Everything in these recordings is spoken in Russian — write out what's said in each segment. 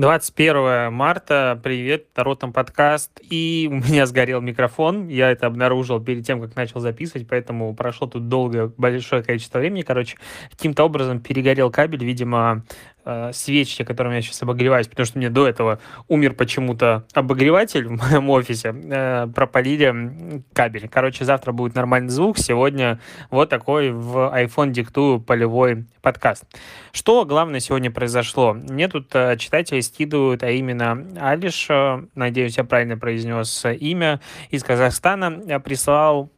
21 марта, привет, Ротом подкаст, и у меня сгорел микрофон, я это обнаружил перед тем, как начал записывать, поэтому прошло тут долгое, большое количество времени, короче, каким-то образом перегорел кабель, видимо, э, свечи, которыми я сейчас обогреваюсь, потому что мне до этого умер почему-то обогреватель в моем офисе, э, пропалили кабель. Короче, завтра будет нормальный звук, сегодня вот такой в iPhone диктую полевой подкаст. Что главное сегодня произошло? Мне тут э, читатели скидывают, а именно Алиш, э, надеюсь, я правильно произнес имя, из Казахстана э, прислал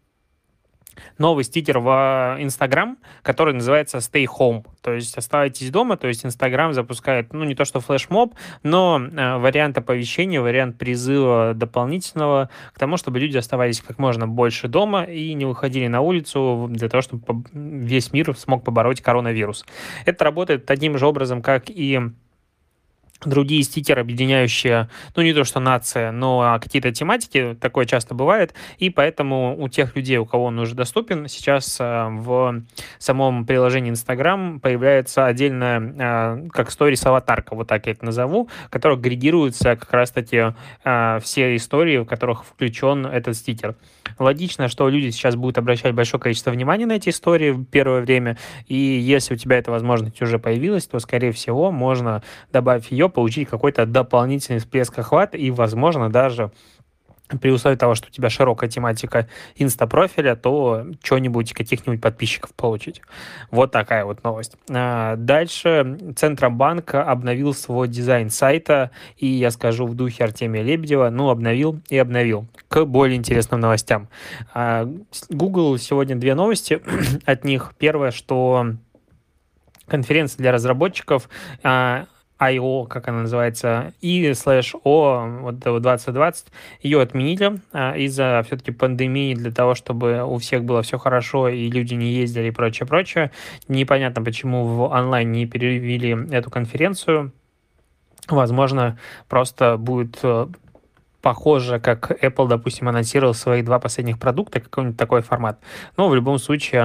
новый стикер в Инстаграм, который называется Stay Home, то есть оставайтесь дома, то есть Инстаграм запускает, ну, не то что флешмоб, но э, вариант оповещения, вариант призыва дополнительного к тому, чтобы люди оставались как можно больше дома и не выходили на улицу для того, чтобы весь мир смог побороть коронавирус. Это работает таким же образом, как и другие стикеры, объединяющие, ну, не то что нация, но какие-то тематики, такое часто бывает, и поэтому у тех людей, у кого он уже доступен, сейчас э, в самом приложении Instagram появляется отдельная, э, как сторис аватарка, вот так я это назову, которая агрегируется как раз-таки э, все истории, в которых включен этот стикер. Логично, что люди сейчас будут обращать большое количество внимания на эти истории в первое время, и если у тебя эта возможность уже появилась, то, скорее всего, можно, добавив ее, получить какой-то дополнительный всплеск охвата и, возможно, даже при условии того, что у тебя широкая тематика инста-профиля, то что-нибудь, каких-нибудь подписчиков получить. Вот такая вот новость. А, дальше Центробанк обновил свой дизайн сайта, и я скажу в духе Артемия Лебедева, ну, обновил и обновил. К более интересным новостям. А, Google сегодня две новости от них. Первое, что конференция для разработчиков а, IO, как она называется, и слэш O, вот 2020, ее отменили а, из-за все-таки пандемии, для того, чтобы у всех было все хорошо и люди не ездили и прочее, прочее. Непонятно, почему в онлайн не перевели эту конференцию. Возможно, просто будет э, похоже, как Apple, допустим, анонсировал свои два последних продукта, какой-нибудь такой формат. Но в любом случае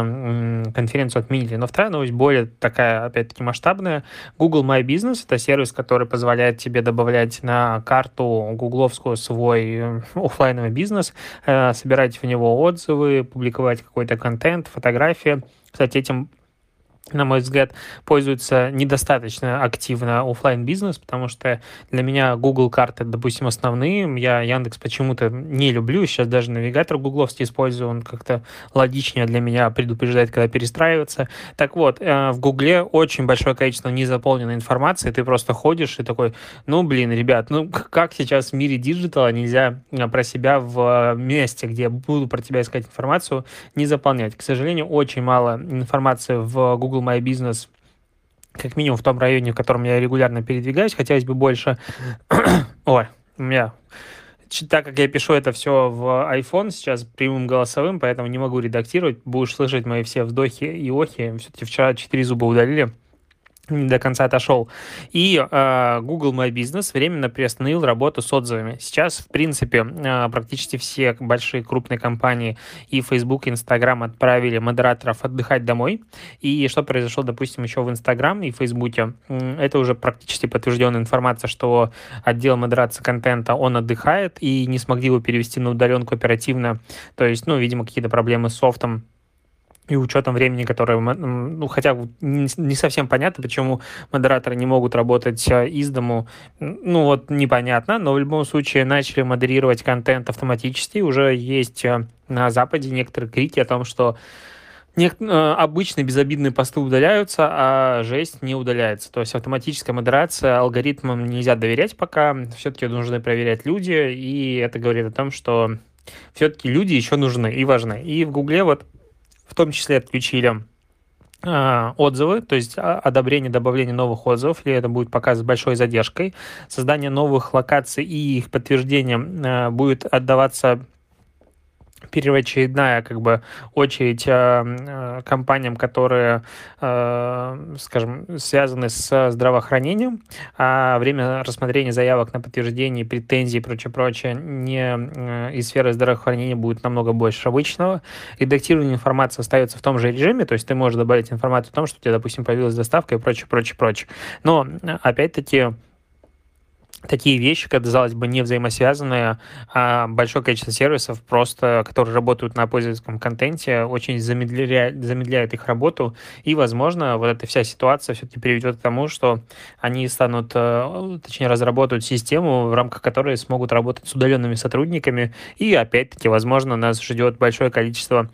конференцию отменили. Но вторая новость более такая, опять-таки, масштабная. Google My Business — это сервис, который позволяет тебе добавлять на карту гугловскую свой э, офлайновый бизнес, э, собирать в него отзывы, публиковать какой-то контент, фотографии. Кстати, этим на мой взгляд, пользуется недостаточно активно офлайн бизнес, потому что для меня Google карты, допустим, основные. Я Яндекс почему-то не люблю. Сейчас даже навигатор гугловский использую. Он как-то логичнее для меня предупреждает, когда перестраиваться. Так вот, э, в Гугле очень большое количество незаполненной информации. Ты просто ходишь и такой, ну, блин, ребят, ну, как сейчас в мире диджитала нельзя э, про себя в месте, где буду про тебя искать информацию, не заполнять. К сожалению, очень мало информации в Google Google My Business как минимум в том районе, в котором я регулярно передвигаюсь, хотелось бы больше... Ой, у меня так как я пишу это все в iPhone сейчас прямым голосовым, поэтому не могу редактировать. Будешь слышать мои все вздохи и охи. Все-таки вчера четыре зуба удалили не до конца отошел. И э, Google My Business временно приостановил работу с отзывами. Сейчас, в принципе, э, практически все большие крупные компании и Facebook, и Instagram отправили модераторов отдыхать домой. И что произошло, допустим, еще в Instagram и Facebook, это уже практически подтвержденная информация, что отдел модерации контента, он отдыхает и не смогли его перевести на удаленку оперативно. То есть, ну, видимо, какие-то проблемы с софтом и учетом времени, которое, ну, хотя не совсем понятно, почему модераторы не могут работать а, из дому, ну, вот непонятно, но в любом случае начали модерировать контент автоматически, уже есть а, на Западе некоторые крики о том, что а, обычные безобидные посты удаляются, а жесть не удаляется. То есть автоматическая модерация алгоритмам нельзя доверять пока, все-таки нужно проверять люди, и это говорит о том, что все-таки люди еще нужны и важны. И в Гугле вот том числе отключили а, отзывы, то есть а, одобрение, добавление новых отзывов, или это будет показывать с большой задержкой. Создание новых локаций и их подтверждение а, будет отдаваться первоочередная как бы очередь э, компаниям, которые, э, скажем, связаны с здравоохранением, а время рассмотрения заявок на подтверждение, претензий и прочее, прочее не э, из сферы здравоохранения будет намного больше обычного. Редактирование информации остается в том же режиме, то есть ты можешь добавить информацию о том, что у тебя, допустим, появилась доставка и прочее, прочее, прочее. Но, опять-таки, такие вещи, казалось бы, не взаимосвязанные, а большое количество сервисов просто, которые работают на пользовательском контенте, очень замедляет, замедляет их работу, и, возможно, вот эта вся ситуация все-таки приведет к тому, что они станут, э, точнее, разработают систему, в рамках которой смогут работать с удаленными сотрудниками, и, опять-таки, возможно, нас ждет большое количество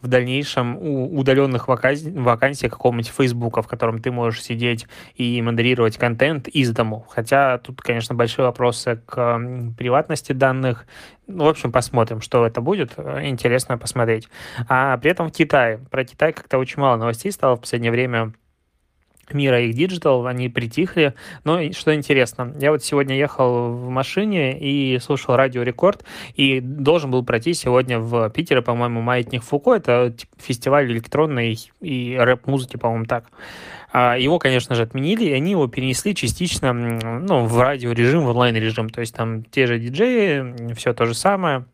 в дальнейшем удаленных вакансий, вакансий какого-нибудь Фейсбука, в котором ты можешь сидеть и модерировать контент из дому. Хотя тут, конечно, большие вопросы к приватности данных. Ну, в общем, посмотрим, что это будет. Интересно посмотреть. А при этом в Китае. Про Китай как-то очень мало новостей стало в последнее время мира их digital, они притихли. Но что интересно, я вот сегодня ехал в машине и слушал радио Рекорд, и должен был пройти сегодня в Питере, по-моему, Маятник Фуко, это фестиваль электронной и рэп-музыки, по-моему, так. А, его, конечно же, отменили, и они его перенесли частично ну, в радиорежим, в онлайн-режим. То есть там те же диджеи, все то же самое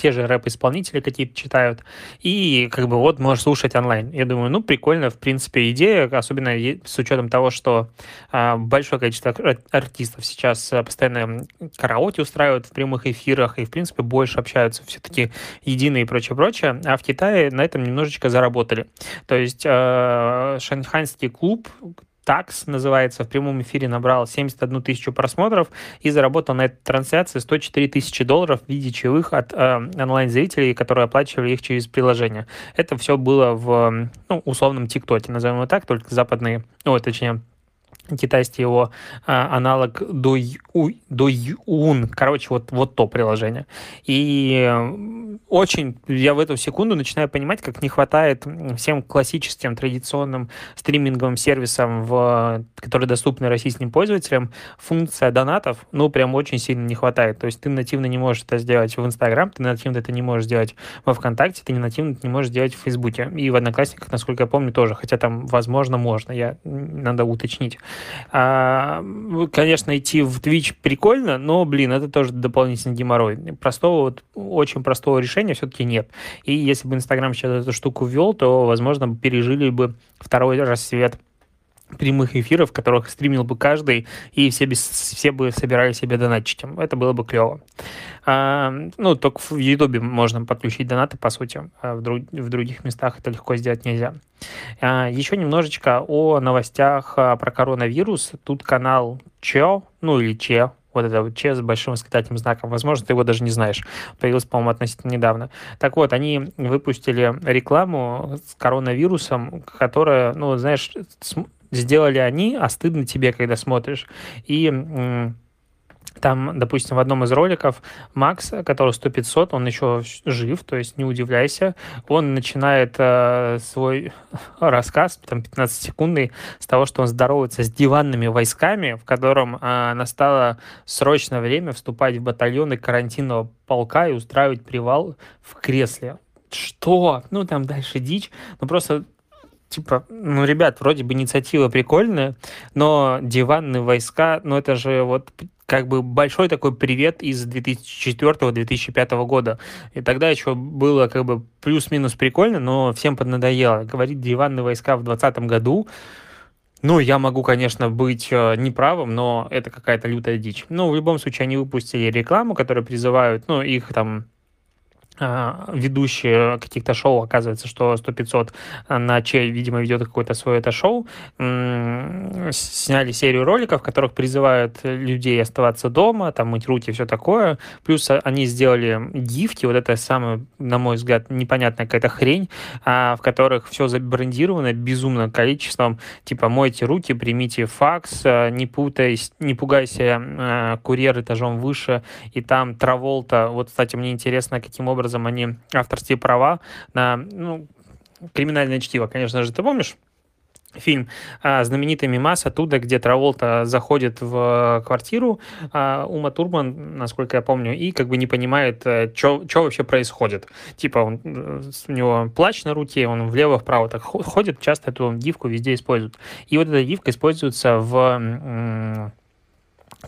те же рэп-исполнители какие-то читают, и как бы вот можешь слушать онлайн. Я думаю, ну, прикольно, в принципе, идея, особенно с учетом того, что а, большое количество артистов сейчас а, постоянно караоке устраивают в прямых эфирах, и, в принципе, больше общаются все-таки единые и прочее, прочее, а в Китае на этом немножечко заработали. То есть а, шанхайский клуб, Такс называется, в прямом эфире набрал 71 тысячу просмотров и заработал на этой трансляции 104 тысячи долларов в виде чаевых от э, онлайн-зрителей, которые оплачивали их через приложение. Это все было в ну, условном ТикТоке, назовем его так, только западные, ну, точнее, китайский его а, аналог Douyin, короче, вот, вот то приложение. И очень я в эту секунду начинаю понимать, как не хватает всем классическим традиционным стриминговым сервисам, в, которые доступны российским пользователям, функция донатов, ну, прям очень сильно не хватает. То есть ты нативно не можешь это сделать в Инстаграм, ты нативно это не можешь сделать во ВКонтакте, ты нативно это не можешь сделать в Фейсбуке. И в Одноклассниках, насколько я помню, тоже, хотя там, возможно, можно, я надо уточнить. А, конечно, идти в Twitch прикольно, но, блин, это тоже дополнительный геморрой. Простого, вот, очень простого решения все-таки нет. И если бы Инстаграм сейчас эту штуку ввел, то, возможно, пережили бы второй рассвет прямых эфиров, которых стримил бы каждый, и все, без, все бы собирали себе донатчики. Это было бы клево. А, ну, только в Ютубе можно подключить донаты, по сути. А в, друг, в других местах это легко сделать нельзя. А, еще немножечко о новостях а, про коронавирус. Тут канал Че, ну или Че, вот это вот Че с большим восклицательным знаком. Возможно, ты его даже не знаешь. Появился, по-моему, относительно недавно. Так вот, они выпустили рекламу с коронавирусом, которая, ну, знаешь, сделали они, а стыдно тебе, когда смотришь. И там, допустим, в одном из роликов Макс, который 100-500, он еще жив, то есть не удивляйся, он начинает э, свой рассказ, там 15-секундный, с того, что он здоровается с диванными войсками, в котором э, настало срочное время вступать в батальоны карантинного полка и устраивать привал в кресле. Что? Ну, там дальше дичь. Ну, просто типа, ну, ребят, вроде бы инициатива прикольная, но диванные войска, ну, это же вот как бы большой такой привет из 2004-2005 года. И тогда еще было как бы плюс-минус прикольно, но всем поднадоело. Говорить диванные войска в 2020 году, ну, я могу, конечно, быть э, неправым, но это какая-то лютая дичь. Ну, в любом случае, они выпустили рекламу, которая призывают, ну, их там ведущие каких-то шоу, оказывается, что 100-500 на чей, видимо, ведет какое-то свое это шоу, сняли серию роликов, в которых призывают людей оставаться дома, там мыть руки, все такое. Плюс они сделали гифки, вот это самая, на мой взгляд, непонятная какая-то хрень, а, в которых все забрендировано безумным количеством, типа мойте руки, примите факс, а, не путайся, не пугайся, курьер этажом выше, и там Траволта, вот, кстати, мне интересно, каким образом образом они авторские права на ну, криминальное чтиво, конечно же, ты помнишь? фильм а, знаменитый мимас оттуда, где Траволта заходит в квартиру а, Ума Турман, насколько я помню, и как бы не понимает, что э, вообще происходит. Типа он, э, у него плач на руке, он влево-вправо так ходит, часто эту гифку везде используют. И вот эта гифка используется в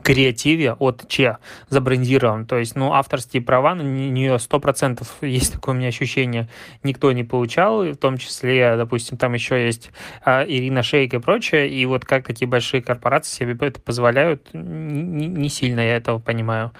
креативе от Че забрендирован. То есть, ну, авторские права на нее сто процентов есть такое у меня ощущение, никто не получал, в том числе, допустим, там еще есть а, Ирина Шейк и прочее, и вот как такие большие корпорации себе это позволяют, не, не сильно я этого понимаю.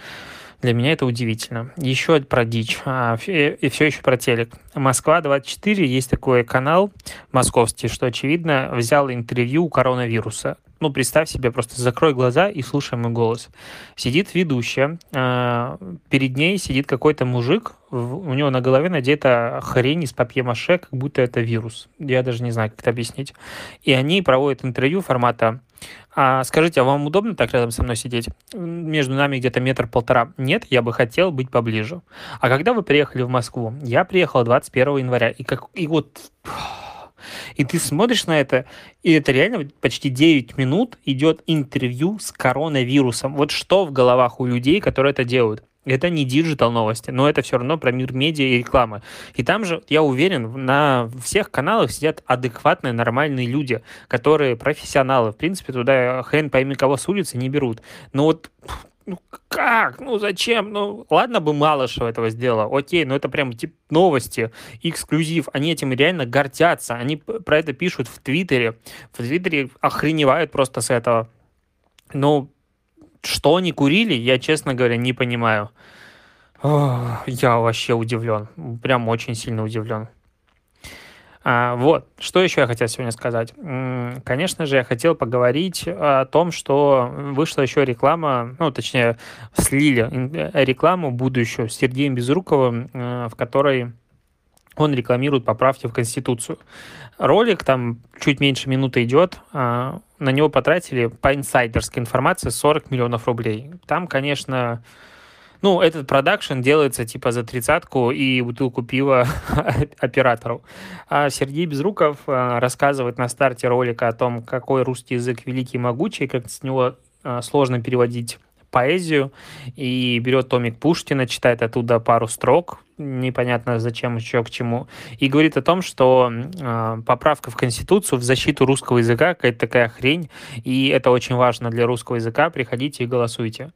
Для меня это удивительно. Еще про дичь. А, и все еще про телек. Москва-24, есть такой канал московский, что, очевидно, взял интервью у коронавируса. Ну, представь себе, просто закрой глаза и слушай мой голос. Сидит ведущая, э, перед ней сидит какой-то мужик, у него на голове надета хрень из папье-маше, как будто это вирус. Я даже не знаю, как это объяснить. И они проводят интервью формата а скажите, а вам удобно так рядом со мной сидеть? Между нами где-то метр-полтора. Нет, я бы хотел быть поближе. А когда вы приехали в Москву? Я приехал 21 января. И, как, и вот и ты смотришь на это, и это реально почти 9 минут идет интервью с коронавирусом. Вот что в головах у людей, которые это делают? Это не digital новости, но это все равно про мир медиа и рекламы. И там же, я уверен, на всех каналах сидят адекватные, нормальные люди, которые профессионалы. В принципе, туда хрен пойми кого с улицы не берут. Но вот ну как? Ну зачем? Ну ладно бы Малышева этого сделала, окей, но это прям тип новости, эксклюзив. Они этим реально гордятся. Они про это пишут в Твиттере. В Твиттере охреневают просто с этого. Ну, что они курили, я, честно говоря, не понимаю. Я вообще удивлен. Прям очень сильно удивлен. А, вот, что еще я хотел сегодня сказать? Конечно же, я хотел поговорить о том, что вышла еще реклама, ну, точнее, слили э, рекламу будущую с Сергеем Безруковым, э, в которой он рекламирует поправки в Конституцию. Ролик там чуть меньше минуты идет, а, на него потратили по инсайдерской информации 40 миллионов рублей. Там, конечно, ну, этот продакшн делается типа за тридцатку и бутылку пива оператору. А Сергей Безруков а, рассказывает на старте ролика о том, какой русский язык великий и могучий, как с него а, сложно переводить поэзию и берет томик Пушкина, читает оттуда пару строк, непонятно зачем, еще к чему, и говорит о том, что э, поправка в Конституцию в защиту русского языка какая-то такая хрень, и это очень важно для русского языка, приходите и голосуйте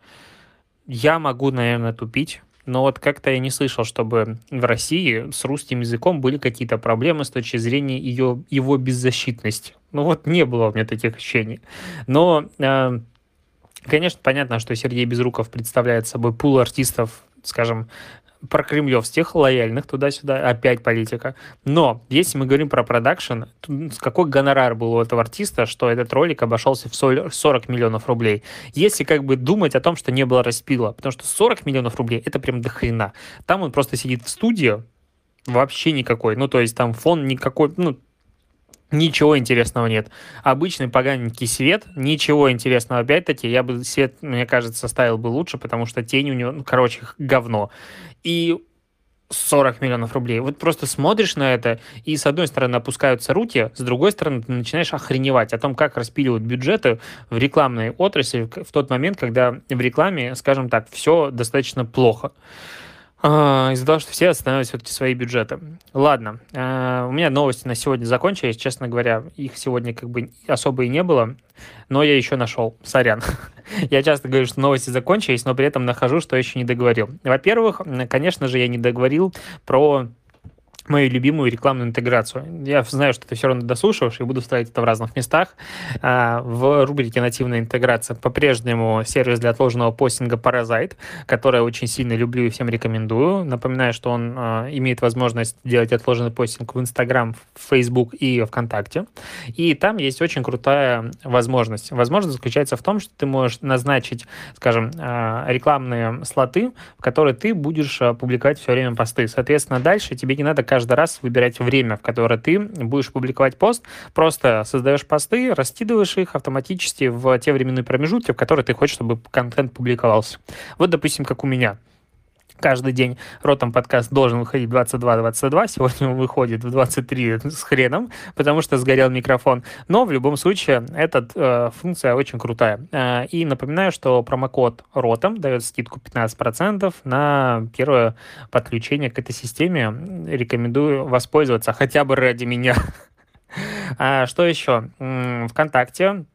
я могу, наверное, тупить, но вот как-то я не слышал, чтобы в России с русским языком были какие-то проблемы с точки зрения ее, его беззащитности. Ну вот не было у меня таких ощущений. Но, э, конечно, понятно, что Сергей Безруков представляет собой пул артистов, скажем, про кремлевских, лояльных туда-сюда, опять политика. Но если мы говорим про продакшн, какой гонорар был у этого артиста, что этот ролик обошелся в 40 миллионов рублей? Если как бы думать о том, что не было распила, потому что 40 миллионов рублей это прям до хрена. Там он просто сидит в студии, вообще никакой. Ну, то есть там фон никакой, ну, Ничего интересного нет. Обычный поганенький свет, ничего интересного. Опять-таки, я бы свет, мне кажется, ставил бы лучше, потому что тень у него, ну, короче, говно. И 40 миллионов рублей. Вот просто смотришь на это, и с одной стороны опускаются руки, с другой стороны ты начинаешь охреневать о том, как распиливают бюджеты в рекламной отрасли в тот момент, когда в рекламе, скажем так, все достаточно плохо. А, из-за того, что все останавливают все-таки свои бюджеты. Ладно, а, у меня новости на сегодня закончились. Честно говоря, их сегодня как бы особо и не было, но я еще нашел. Сорян. я часто говорю, что новости закончились, но при этом нахожу, что еще не договорил. Во-первых, конечно же, я не договорил про мою любимую рекламную интеграцию. Я знаю, что ты все равно дослушиваешь, и буду ставить это в разных местах. А, в рубрике «Нативная интеграция» по-прежнему сервис для отложенного постинга Parasite, который я очень сильно люблю и всем рекомендую. Напоминаю, что он а, имеет возможность делать отложенный постинг в Instagram, в Facebook и ВКонтакте. И там есть очень крутая возможность. Возможность заключается в том, что ты можешь назначить, скажем, а, рекламные слоты, в которые ты будешь публиковать все время посты. Соответственно, дальше тебе не надо раз выбирать время, в которое ты будешь публиковать пост. Просто создаешь посты, раскидываешь их автоматически в те временные промежутки, в которые ты хочешь, чтобы контент публиковался. Вот, допустим, как у меня каждый день ротом подкаст должен выходить 22-22, сегодня он выходит в 23 с хреном, потому что сгорел микрофон, но в любом случае эта э, функция очень крутая. Э, и напоминаю, что промокод ротом дает скидку 15% на первое подключение к этой системе. Рекомендую воспользоваться хотя бы ради меня. А, что еще? ВКонтакте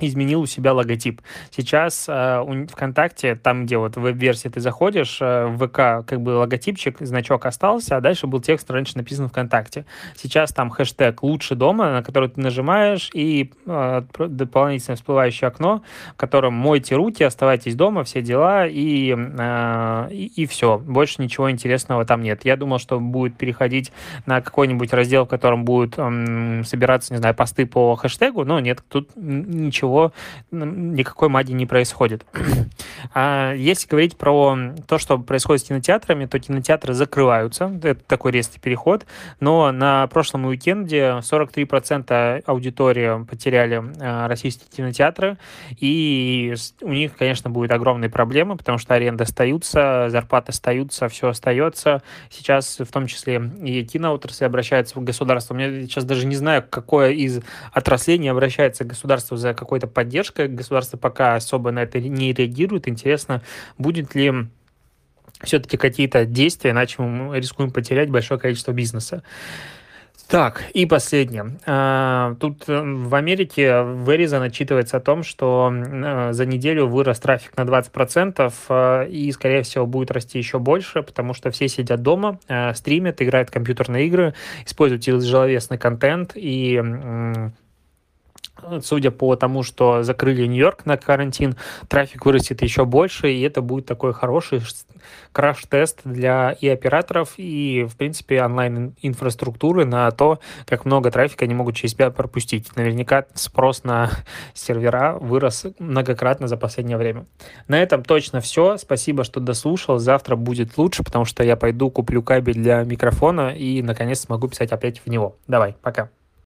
изменил у себя логотип. Сейчас э, ВКонтакте, там, где вот в веб-версии ты заходишь, э, в ВК как бы логотипчик, значок остался, а дальше был текст раньше написан ВКонтакте. Сейчас там хэштег «Лучше дома», на который ты нажимаешь, и э, дополнительно всплывающее окно, в котором «Мойте руки, оставайтесь дома, все дела», и, э, и, и все. Больше ничего интересного там нет. Я думал, что будет переходить на какой-нибудь раздел, в котором будут э, собираться, не знаю, посты по хэштегу, но нет, тут ничего ничего, никакой магии не происходит. а если говорить про то, что происходит с кинотеатрами, то кинотеатры закрываются, это такой резкий переход, но на прошлом уикенде 43% аудитории потеряли а, российские кинотеатры, и у них, конечно, будет огромные проблемы, потому что аренды остаются, зарплаты остаются, все остается. Сейчас в том числе и киноотрасль обращается в государство. Я сейчас даже не знаю, какое из отраслей не обращается государство за какой какой-то поддержкой. Государство пока особо на это не реагирует. Интересно, будет ли все-таки какие-то действия, иначе мы рискуем потерять большое количество бизнеса. Так, и последнее. А, тут э, в Америке Verizon отчитывается о том, что э, за неделю вырос трафик на 20%, э, и, скорее всего, будет расти еще больше, потому что все сидят дома, стримят, играют в компьютерные игры, используют тяжеловесный контент, и судя по тому, что закрыли Нью-Йорк на карантин, трафик вырастет еще больше, и это будет такой хороший краш-тест для и операторов, и, в принципе, онлайн-инфраструктуры на то, как много трафика они могут через себя пропустить. Наверняка спрос на сервера вырос многократно за последнее время. На этом точно все. Спасибо, что дослушал. Завтра будет лучше, потому что я пойду куплю кабель для микрофона и, наконец, смогу писать опять в него. Давай, пока.